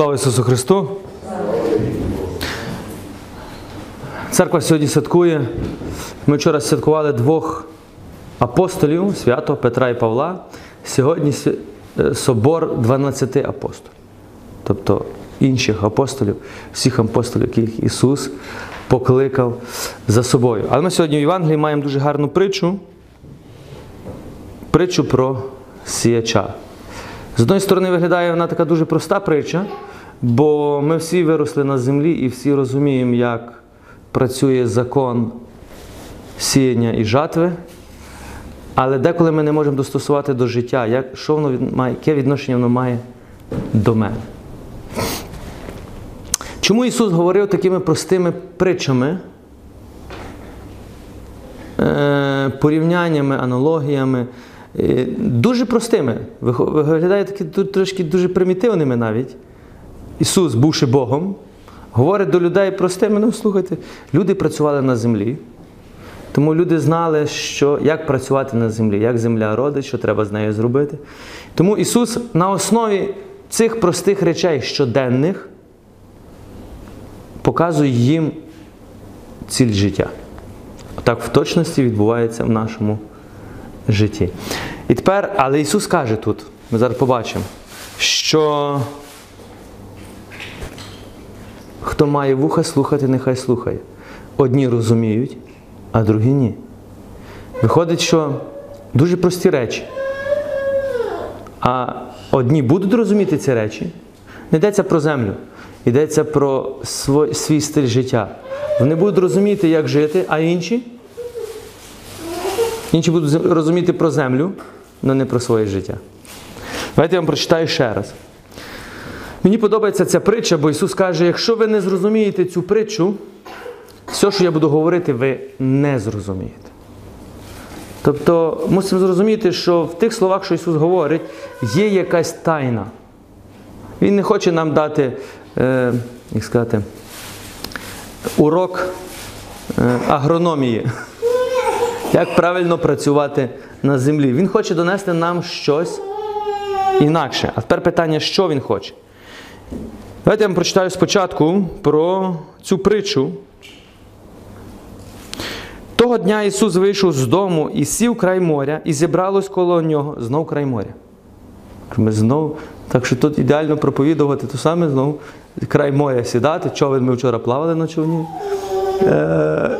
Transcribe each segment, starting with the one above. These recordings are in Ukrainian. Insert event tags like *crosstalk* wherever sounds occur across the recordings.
Слава Ісусу Христу! Церква сьогодні святкує. Ми вчора святкували двох апостолів свято Петра і Павла. Сьогодні е, собор 12 апостолів. Тобто інших апостолів, всіх апостолів, яких Ісус покликав за собою. Але ми сьогодні в Євангелії маємо дуже гарну притчу. Притчу про сіяча. З одної сторони, виглядає вона така дуже проста притча, бо ми всі виросли на землі і всі розуміємо, як працює закон сіяння і жатви. Але деколи ми не можемо достосувати до життя, як, що воно має, яке відношення воно має до мене. Чому Ісус говорив такими простими притчами, е, порівняннями, аналогіями, е, дуже простими. Виглядає таки ду- трошки дуже примітивними навіть. Ісус, бувши Богом, говорить до людей простими, ну слухайте, люди працювали на землі. Тому люди знали, що, як працювати на землі, як земля родить, що треба з нею зробити. Тому Ісус на основі цих простих речей щоденних показує їм ціль життя. Так в точності відбувається в нашому житті. І тепер, але Ісус каже тут, ми зараз побачимо, що хто має вуха слухати, нехай слухає. Одні розуміють, а другі ні. Виходить, що дуже прості речі. А одні будуть розуміти ці речі. Не йдеться про землю, йдеться про свій, свій стиль життя. Вони будуть розуміти, як жити, а інші? Інші будуть розуміти про землю, але не про своє життя. Давайте я вам прочитаю ще раз. Мені подобається ця притча, бо Ісус каже: якщо ви не зрозумієте цю притчу, все, що я буду говорити, ви не зрозумієте. Тобто мусимо зрозуміти, що в тих словах, що Ісус говорить, є якась тайна. Він не хоче нам дати, е, як сказати, урок е, агрономії, *laughs* як правильно працювати на землі. Він хоче донести нам щось інакше. А тепер питання, що він хоче. Давайте я вам прочитаю спочатку про цю притчу. Того дня Ісус вийшов з дому і сів край моря, і зібралось коло нього знов край моря. Ми знов, так що тут ідеально проповідувати то саме знову край моря сідати. Човен ми вчора плавали на човні. Е,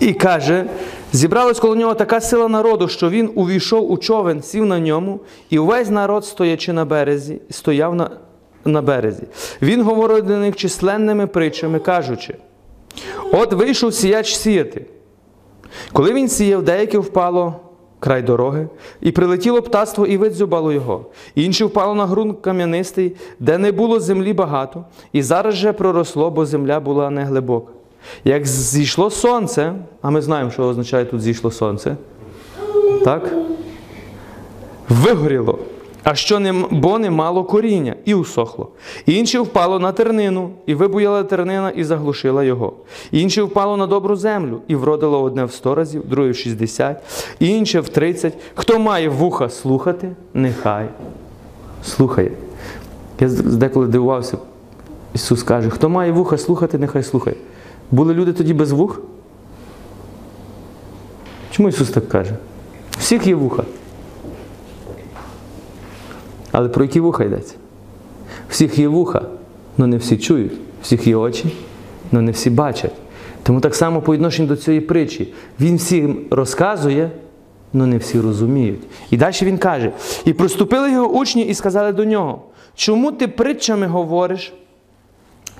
і каже: зібралась коло нього така сила народу, що він увійшов у човен, сів на ньому, і увесь народ, стоячи на березі, стояв на, на березі. Він говорив до них численними притчами, кажучи: От вийшов сіяч сіяти. Коли він сіяв, деяке впало край дороги, і прилетіло птаство і видзюбало його. Інше впало на ґрунт кам'янистий, де не було землі багато, і зараз же проросло, бо земля була неглибока. Як зійшло сонце, а ми знаємо, що означає тут зійшло сонце, так? Вигоріло, а що не, бо не мало коріння, і усохло. Інше впало на тернину, і вибуяла тернина, і заглушила його. Інше впало на добру землю, і вродило одне в сто разів, друге в шістдесят, інше в тридцять. Хто має вуха слухати, нехай слухає. Я деколи дивувався, Ісус каже, хто має вуха слухати, нехай слухає. Були люди тоді без вух? Чому Ісус так каже? Всіх є вуха. Але про які вуха йдеться? Всіх є вуха, але не всі чують. Всіх є очі, але не всі бачать. Тому так само по відношенню до цієї притчі. Він всім розказує, але не всі розуміють. І далі він каже: і приступили його учні і сказали до нього, чому ти притчами говориш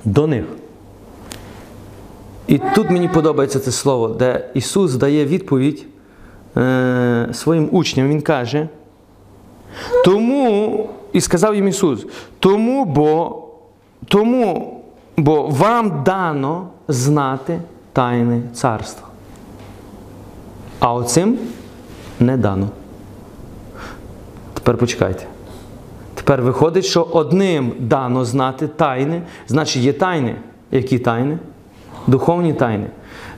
до них? І тут мені подобається це слово, де Ісус дає відповідь е, своїм учням. Він каже, тому, і сказав їм Ісус, тому бо, тому, бо вам дано знати тайни царства. А оцим не дано. Тепер почекайте. Тепер виходить, що одним дано знати тайни, значить є тайни. Які тайни? Духовні тайни.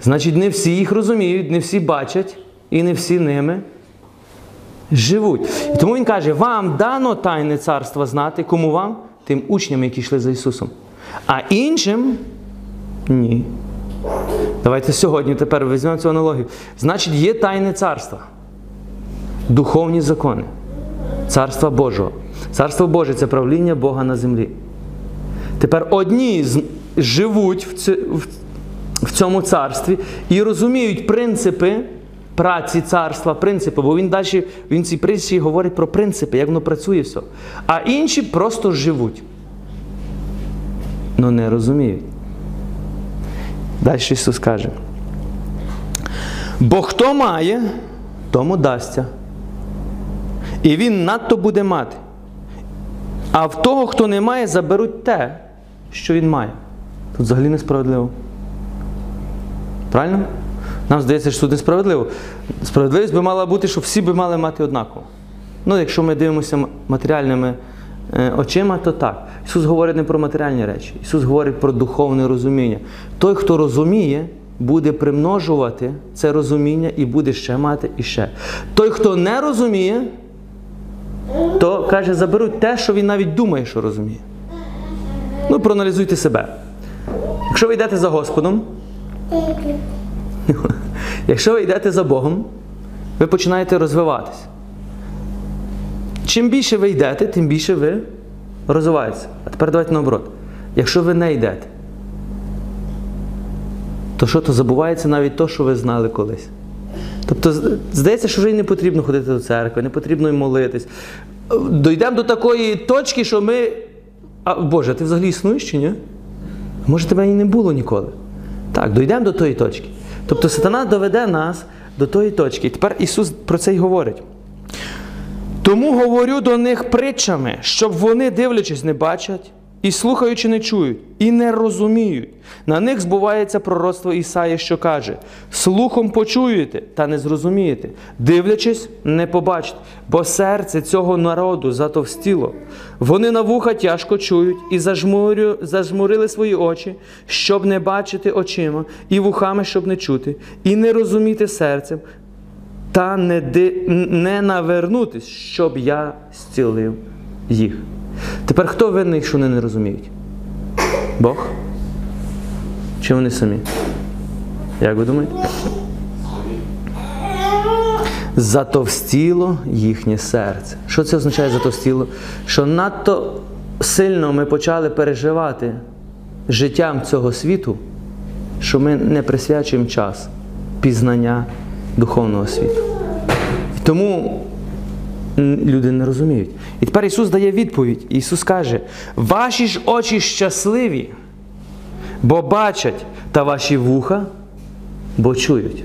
Значить, не всі їх розуміють, не всі бачать і не всі ними живуть. І тому він каже: вам дано тайне царства знати, кому вам? тим учням, які йшли за Ісусом. А іншим ні. Давайте сьогодні тепер візьмемо цю аналогію. Значить, є тайне царство, духовні закони, царства Божого. Царство Боже це правління Бога на землі. Тепер одні живуть в цьому царстві і розуміють принципи праці царства, принципи, бо він далі він цій притчі говорить про принципи, як воно працює все. А інші просто живуть. Ну не розуміють. Далі Ісус каже. Бо хто має, тому дасться. І він надто буде мати. А в того, хто не має, заберуть те, що він має. Тут взагалі несправедливо. Правильно? Нам здається, що тут несправедливо. Справедливість би мала бути, що всі би мали мати однаково. Ну, якщо ми дивимося матеріальними е, очима, то так. Ісус говорить не про матеріальні речі. Ісус говорить про духовне розуміння. Той, хто розуміє, буде примножувати це розуміння і буде ще мати і ще. Той, хто не розуміє, то каже, заберуть те, що він навіть думає, що розуміє. Ну, проаналізуйте себе. Якщо ви йдете за Господом, *laughs* якщо ви йдете за Богом, ви починаєте розвиватися. Чим більше ви йдете, тим більше ви розвиваєтеся. А тепер давайте наоборот. Якщо ви не йдете, то що то забувається навіть то, що ви знали колись. Тобто, здається, що вже й не потрібно ходити до церкви, не потрібно й молитись. Дійдемо до такої точки, що ми. А Боже, ти взагалі існуєш чи ні? Може, тебе і не було ніколи. Так, дійдемо до тої точки. Тобто сатана доведе нас до тої точки. І тепер Ісус про це й говорить. Тому говорю до них притчами, щоб вони, дивлячись, не бачать, і слухаючи, не чують, і не розуміють. На них збувається пророцтво Ісаї, що каже: слухом почуєте, та не зрозумієте, дивлячись, не побачите, бо серце цього народу затовстіло. Вони на вуха тяжко чують і зажмурю, зажмурили свої очі, щоб не бачити очима, і вухами, щоб не чути, і не розуміти серцем, та не, ди, не навернутись, щоб я зцілив їх. Тепер хто винний, що вони не розуміють? Бог? Чи вони самі? Як ви думаєте? Затовстіло їхнє серце. Що це означає затовстіло? Що надто сильно ми почали переживати життям цього світу, що ми не присвячуємо час пізнання духовного світу. І тому люди не розуміють. І тепер Ісус дає відповідь. Ісус каже: ваші ж очі щасливі, бо бачать, та ваші вуха, бо чують.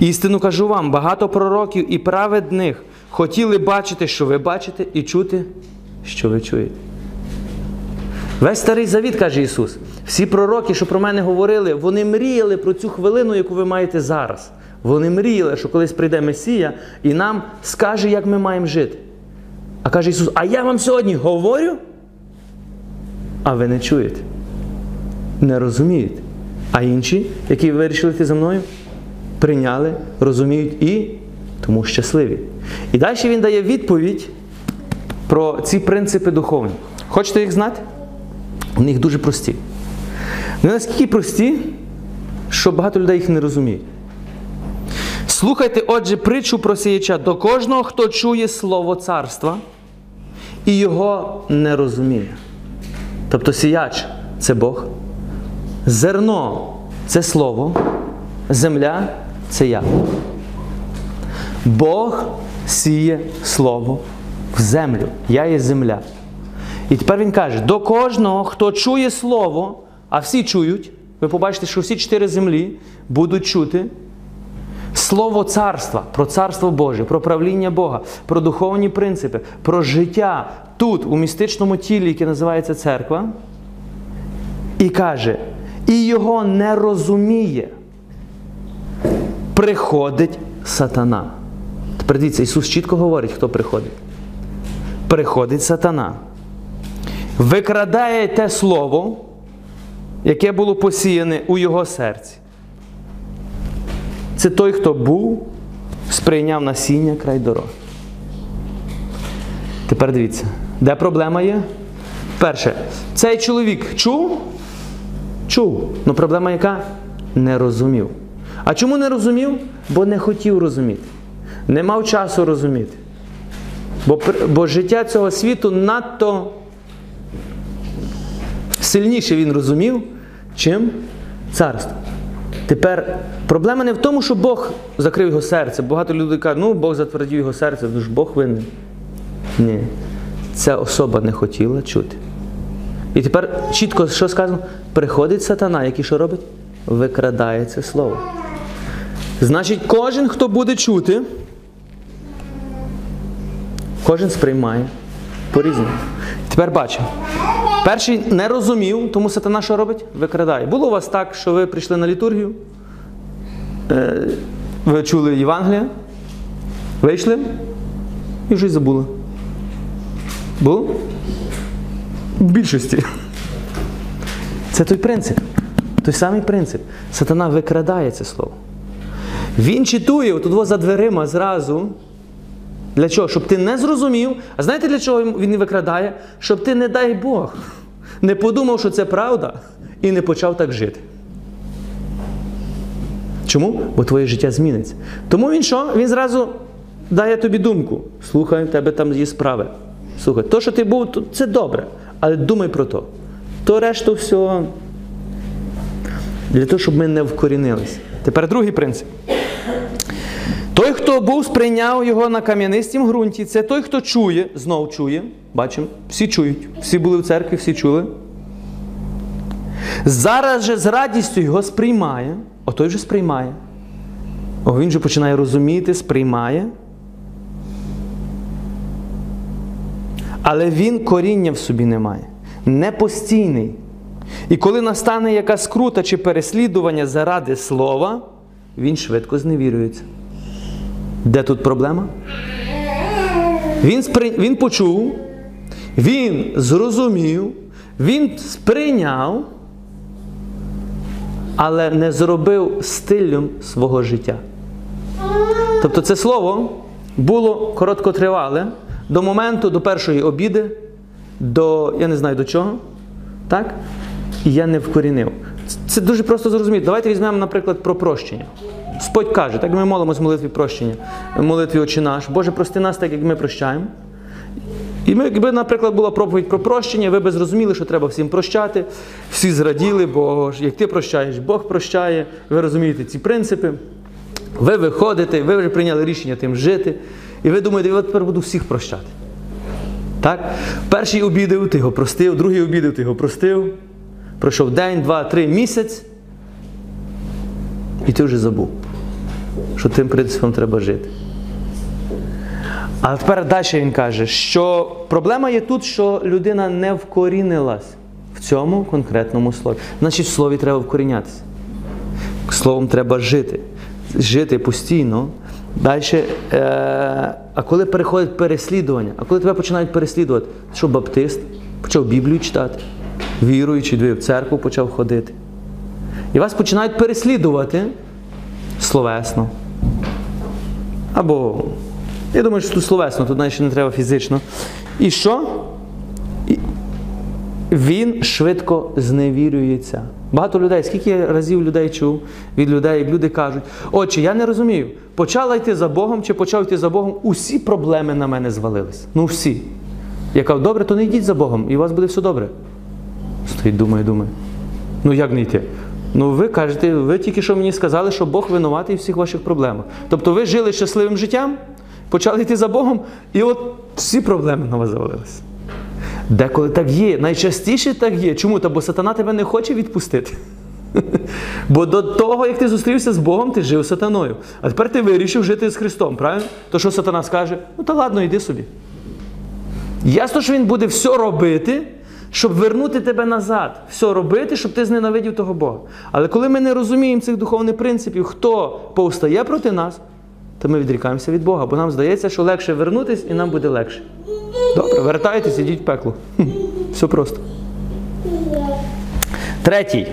Істину кажу вам, багато пророків і праведних хотіли бачити, що ви бачите, і чути, що ви чуєте. Весь старий завіт, каже Ісус. Всі пророки, що про мене говорили, вони мріяли про цю хвилину, яку ви маєте зараз. Вони мріяли, що колись прийде Месія і нам скаже, як ми маємо жити. А каже Ісус: А я вам сьогодні говорю, а ви не чуєте, не розумієте. А інші, які вирішили йти за мною, прийняли, розуміють і тому щасливі. І далі він дає відповідь про ці принципи духовні. Хочете їх знати? Вони їх дуже прості. Вони наскільки прості, що багато людей їх не розуміють. Слухайте, отже, притчу про сіяча до кожного, хто чує слово царства і його не розуміє. Тобто сіяч це Бог, зерно це слово, земля це я. Бог сіє слово в землю. Я є земля. І тепер він каже: до кожного, хто чує слово, а всі чують, ви побачите, що всі чотири землі будуть чути слово царства, про царство Боже, про правління Бога, про духовні принципи, про життя тут, у містичному тілі, яке називається церква. І каже, і його не розуміє. Приходить сатана. Тепер дивіться, Ісус чітко говорить, хто приходить. Приходить сатана. Викрадає те слово, яке було посіяне у його серці. Це той, хто був, сприйняв насіння край дороги. Тепер дивіться, Де проблема є? Перше, цей чоловік чув? Чув. Ну проблема яка? Не розумів. А чому не розумів? Бо не хотів розуміти. Не мав часу розуміти. Бо, бо життя цього світу надто сильніше він розумів, чим царство. Тепер проблема не в тому, що Бог закрив його серце. Багато людей кажуть, ну Бог затвердив його серце, ну ж Бог винен. Ні. Ця особа не хотіла чути. І тепер чітко, що сказано? Приходить сатана, який що робить? Викрадає це слово. Значить, кожен, хто буде чути, кожен сприймає по-різному. Тепер бачимо. Перший не розумів, тому сатана що робить? Викрадає. Було у вас так, що ви прийшли на літургію, е, ви чули Євангелія, вийшли і вже й забули. Було? В більшості. Це той принцип. Той самий принцип. Сатана викрадає це слово. Він читує отут за дверима зразу. Для чого? Щоб ти не зрозумів. А знаєте, для чого він викрадає? Щоб ти, не дай Бог, не подумав, що це правда, і не почав так жити. Чому? Бо твоє життя зміниться. Тому він що? Він зразу дає тобі думку. Слухай, в тебе там є справи. Слухай, то, що ти був, це добре. Але думай про то. То решту все для того, щоб ми не вкорінилися. Тепер другий принцип. Той, хто був, сприйняв його на кам'янистім ґрунті, це той, хто чує, знов чує. Бачимо, всі чують, всі були в церкві, всі чули. Зараз же з радістю його сприймає, о той вже сприймає. О, він же починає розуміти, сприймає. Але він коріння в собі не має, не постійний. І коли настане якась скрута чи переслідування заради слова, він швидко зневірюється. Де тут проблема? Він, спри... він почув, він зрозумів, він сприйняв, але не зробив стилем свого життя. Тобто це слово було короткотривале до моменту, до першої обіди, до, я не знаю до чого, так? І я не вкорінив. Це дуже просто зрозуміти. Давайте візьмемо, наприклад, про прощення. Господь каже, так ми молимось молитві прощення, молитві Отче наш. Боже, прости нас, так як ми прощаємо. І ми, якби, наприклад, була проповідь про прощення, ви б зрозуміли, що треба всім прощати, всі зраділи, бо як ти прощаєш, Бог прощає, ви розумієте ці принципи. Ви виходите, ви вже прийняли рішення тим жити, і ви думаєте, я тепер буду всіх прощати. Так? Перший обідав, ти його простив, другий обідав, ти його простив. Пройшов день, два, три, місяць, і ти вже забув, що тим принципом треба жити. А тепер далі він каже, що проблема є тут, що людина не вкорінилась в цьому конкретному слові. Значить, в слові треба вкорінятися. Словом треба жити. Жити постійно. Далі, е, а коли переходить переслідування, а коли тебе починають переслідувати, що баптист почав Біблію читати, віруючий, в церкву почав ходити. І вас починають переслідувати словесно. Або, я думаю, що тут словесно, тут навіть ще не треба фізично. І що? Він швидко зневірюється. Багато людей, скільки я разів людей чув від людей, як люди кажуть, отче, я не розумію, почала йти за Богом чи почав йти за Богом, усі проблеми на мене звалились. Ну всі. Я кажу, добре, то не йдіть за Богом, і у вас буде все добре. Стоїть, думає, думає. Ну як не йти? Ну ви кажете, ви тільки що мені сказали, що Бог винуватий в всіх ваших проблемах. Тобто ви жили щасливим життям, почали йти за Богом, і от всі проблеми на вас завалилися. Деколи так є, найчастіше так є. Чому? Та бо сатана тебе не хоче відпустити. *laughs* Бо до того, як ти зустрівся з Богом, ти жив сатаною. А тепер ти вирішив жити з Христом, правильно? То що сатана скаже? Ну та ладно, йди собі. Ясно, що він буде все робити, щоб вернути тебе назад. Все робити, щоб ти зненавидів того Бога. Але коли ми не розуміємо цих духовних принципів, хто повстає проти нас, то ми відрікаємося від Бога, бо нам здається, що легше вернутись і нам буде легше. Добре, вертайтесь, ідіть в пекло. *laughs* Все просто. Третій.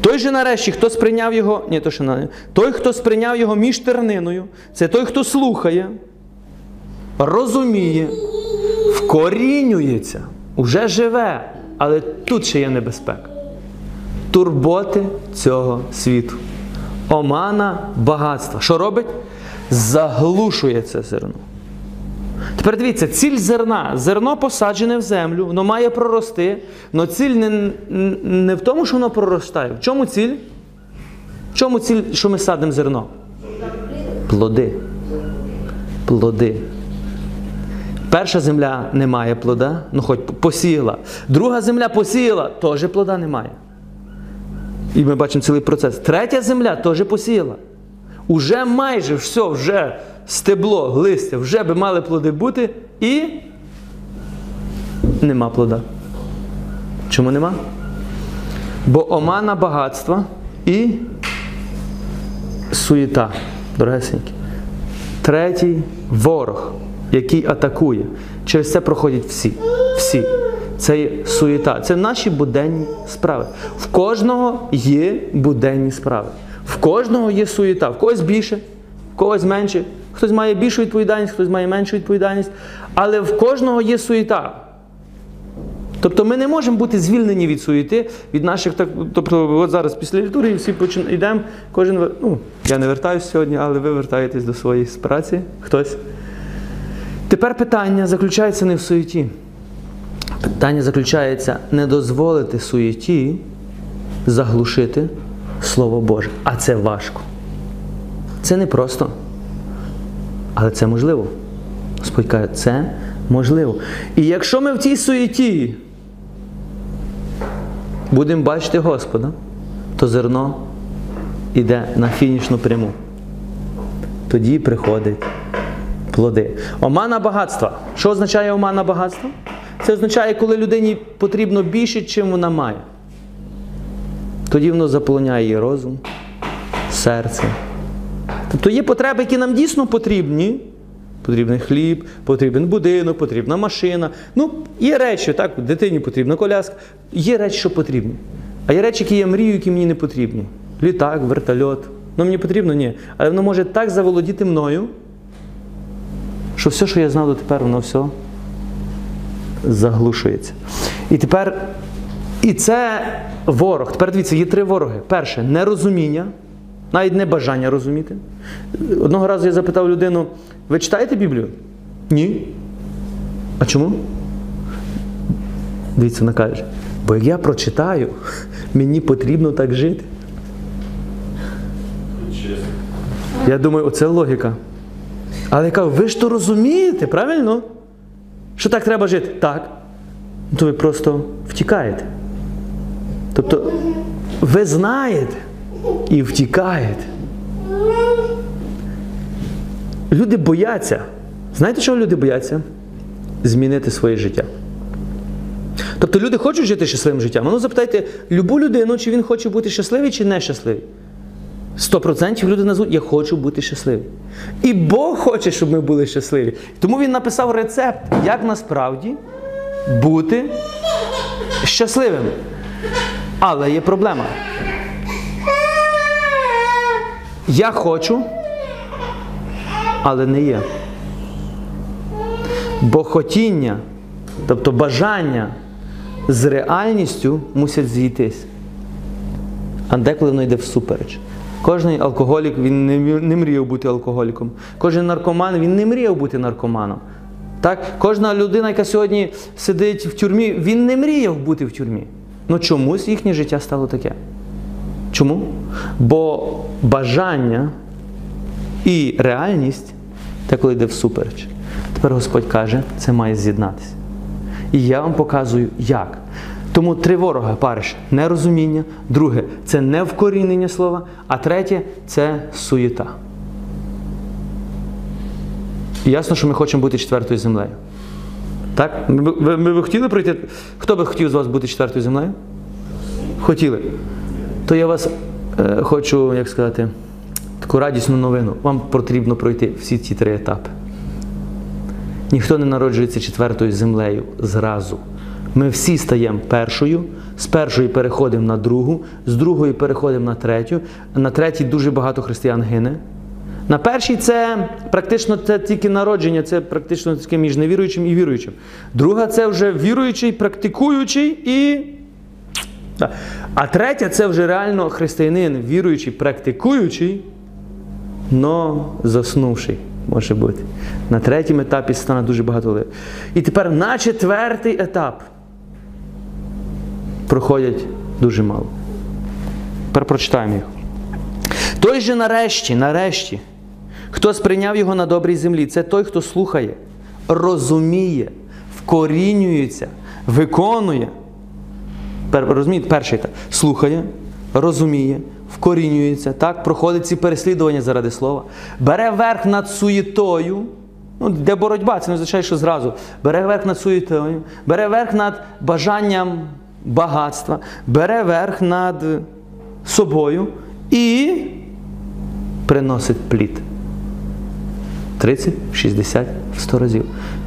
Той же нарешті, хто сприйняв його, ні, то що той, хто сприйняв його між терниною, це той, хто слухає, розуміє, вкорінюється, уже живе, але тут ще є небезпека. Турботи цього світу. Омана багатства. Що робить? Заглушує це зерно. Тепер дивіться, ціль зерна. Зерно посаджене в землю, воно має прорости. але ціль не, не в тому, що воно проростає. В чому ціль? В чому ціль, що ми садимо зерно? Плоди. Плоди. Перша земля не має плода, ну хоч посіяла. Друга земля посіяла, теж плода немає. І ми бачимо цілий процес. Третя земля теж посіяла. Уже майже все, вже стебло, листя, вже би мали плоди бути і нема плода. Чому нема? Бо омана багатства і суєта, дорогесенькі. Третій ворог, який атакує. Через це проходять всі. Всі. Це є суєта. Це наші буденні справи. В кожного є буденні справи. В кожного є суєта. В когось більше, в когось менше. Хтось має більшу відповідальність, хтось має меншу відповідальність. Але в кожного є суєта. Тобто ми не можемо бути звільнені від суєти, від наших так. Тобто, от зараз після літургії всі почин... йдемо, кожен ну, я не вертаюся сьогодні, але ви вертаєтесь до своєї праці. Хтось. Тепер питання заключається не в суєті. Питання заключається не дозволити суєті заглушити Слово Боже. А це важко. Це не просто. Але це можливо. Господь каже, це можливо. І якщо ми в тій суєті будемо бачити Господа, то зерно йде на фінішну пряму. Тоді приходить плоди. Омана багатства. Що означає омана багатства? Це означає, коли людині потрібно більше, чим вона має. Тоді воно заполоняє її розум, серце. Тобто є потреби, які нам дійсно потрібні. Потрібен хліб, потрібен будинок, потрібна машина. Ну, є речі, так, дитині потрібна коляска. Є речі, що потрібні. А є речі, які я мрію, які мені не потрібні. Літак, вертольот. Ну мені потрібно, ні. Але воно може так заволодіти мною, що все, що я знав дотепер, воно все заглушується. І тепер, і це ворог. Тепер дивіться, є три вороги. Перше нерозуміння, навіть не бажання розуміти. Одного разу я запитав людину: ви читаєте Біблію? Ні. А чому? Дивіться, вона каже, бо як я прочитаю, мені потрібно так жити. Я думаю, оце логіка. Але я кажу, ви ж то розумієте, правильно? Що так треба жити? Так. Ну, то ви просто втікаєте. Тобто, ви знаєте і втікаєте. Люди бояться. Знаєте, чого люди бояться? Змінити своє життя. Тобто люди хочуть жити щасливим життям. Ну запитайте любу людину, чи він хоче бути щасливий, чи нещасливий. Сто процентів люди назвуть, я хочу бути щасливим. І Бог хоче, щоб ми були щасливі. Тому він написав рецепт, як насправді бути щасливим. Але є проблема. Я хочу, але не є. Бо хотіння, тобто бажання з реальністю мусять зійтись. А деколи воно йде всупереч. Кожен алкоголік він не мріяв бути алкоголіком. Кожен наркоман він не мріяв бути наркоманом. Так? Кожна людина, яка сьогодні сидить в тюрмі, він не мріяв бути в тюрмі. Ну чомусь їхнє життя стало таке. Чому? Бо бажання і реальність деколи йде всупереч. Тепер Господь каже, це має з'єднатися. І я вам показую, як. Тому три ворога перше нерозуміння, друге це не вкорінення слова, а третє це суєта. І ясно, що ми хочемо бути четвертою землею. Так? Ми, ви, ви хотіли пройти? Хто би хотів з вас бути четвертою землею? Хотіли. То я вас е, хочу, як сказати, таку радісну новину. Вам потрібно пройти всі ці три етапи. Ніхто не народжується четвертою землею зразу. Ми всі стаємо першою, з першої переходимо на другу, з другої переходимо на третю. На третій дуже багато християн гине. На першій це практично це тільки народження, це практично таке між невіруючим і віруючим. Друга це вже віруючий, практикуючий і. А третя це вже реально християнин, віруючий, практикуючий, но заснувший може бути. На третьому етапі стане дуже багато. І тепер на четвертий етап проходять дуже мало. Тепер прочитаємо їх. Той же нарешті, нарешті, хто сприйняв його на добрій землі, це той, хто слухає, розуміє, вкорінюється, виконує. Розумієте, перший етап. Слухає, розуміє, вкорінюється, так, проходить ці переслідування заради слова, бере верх над суєтою. Ну, де боротьба, це не означає, що зразу. Бере верх над суєтою, бере верх над бажанням багатства, бере верх над собою і приносить плід. 30, 60, 100 разів.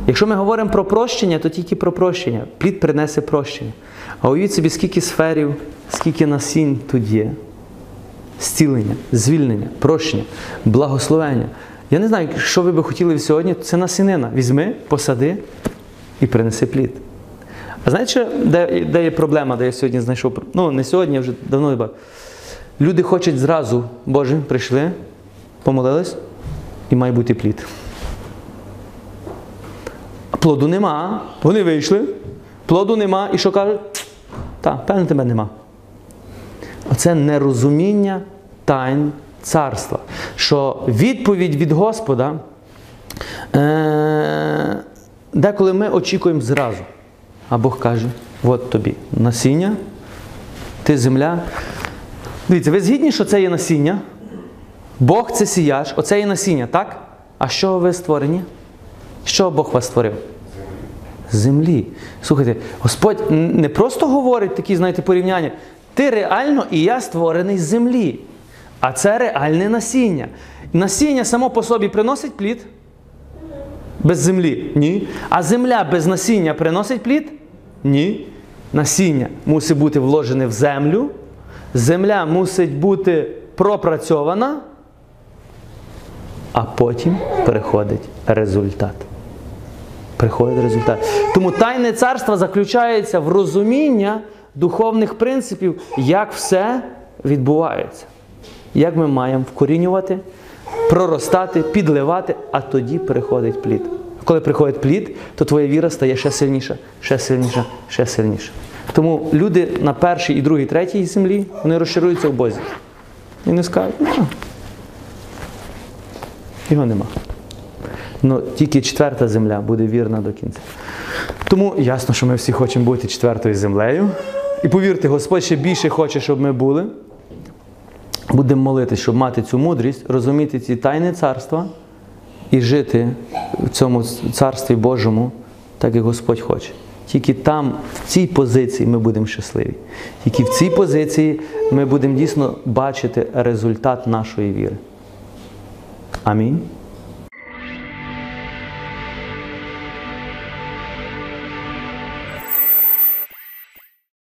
Якщо ми говоримо про прощення, то тільки про прощення. Плід принесе прощення. А уявіть собі, скільки сферів, скільки насінь тут є. Зцілення, звільнення, прощення, благословення. Я не знаю, що ви би хотіли сьогодні, це насінина. Візьми, посади і принеси плід. Знаєте, де, де є проблема, де я сьогодні знайшов? Ну, не сьогодні, я вже давно не. Люди хочуть зразу, Боже, прийшли, помолились, і має бути плід. Плоду нема. Вони вийшли, плоду нема, і що кажуть? Так, певно, тебе нема. Оце нерозуміння тайн царства. Що відповідь від Господа, е- деколи ми очікуємо зразу. А Бог каже: от тобі насіння, ти земля. Дивіться, ви згідні, що це є насіння? Бог це сіяч, оце є насіння, так? А чого ви створені? Чого Бог вас створив? Землі. Слухайте, Господь не просто говорить такі, знаєте, порівняння. Ти реально і я створений з землі. А це реальне насіння. Насіння само по собі приносить плід? Без землі? Ні. А земля без насіння приносить плід? Ні. Насіння мусить бути вложене в землю. Земля мусить бути пропрацьована, а потім приходить результат. Приходить результат. Тому тайне царство заключається в розуміння духовних принципів, як все відбувається. Як ми маємо вкорінювати, проростати, підливати, а тоді приходить плід. Коли приходить плід, то твоя віра стає ще сильніша, ще сильніша, ще сильніша. Тому люди на першій і другій, третій землі вони розчаруються в Бозі. І не скажуть, нема. Його нема. Ну, тільки четверта земля буде вірна до кінця. Тому ясно, що ми всі хочемо бути четвертою землею. І повірте, Господь ще більше хоче, щоб ми були. Будемо молитися, щоб мати цю мудрість, розуміти ці тайни царства і жити в цьому царстві Божому, так як Господь хоче. Тільки там, в цій позиції, ми будемо щасливі. Тільки в цій позиції ми будемо дійсно бачити результат нашої віри. Амінь.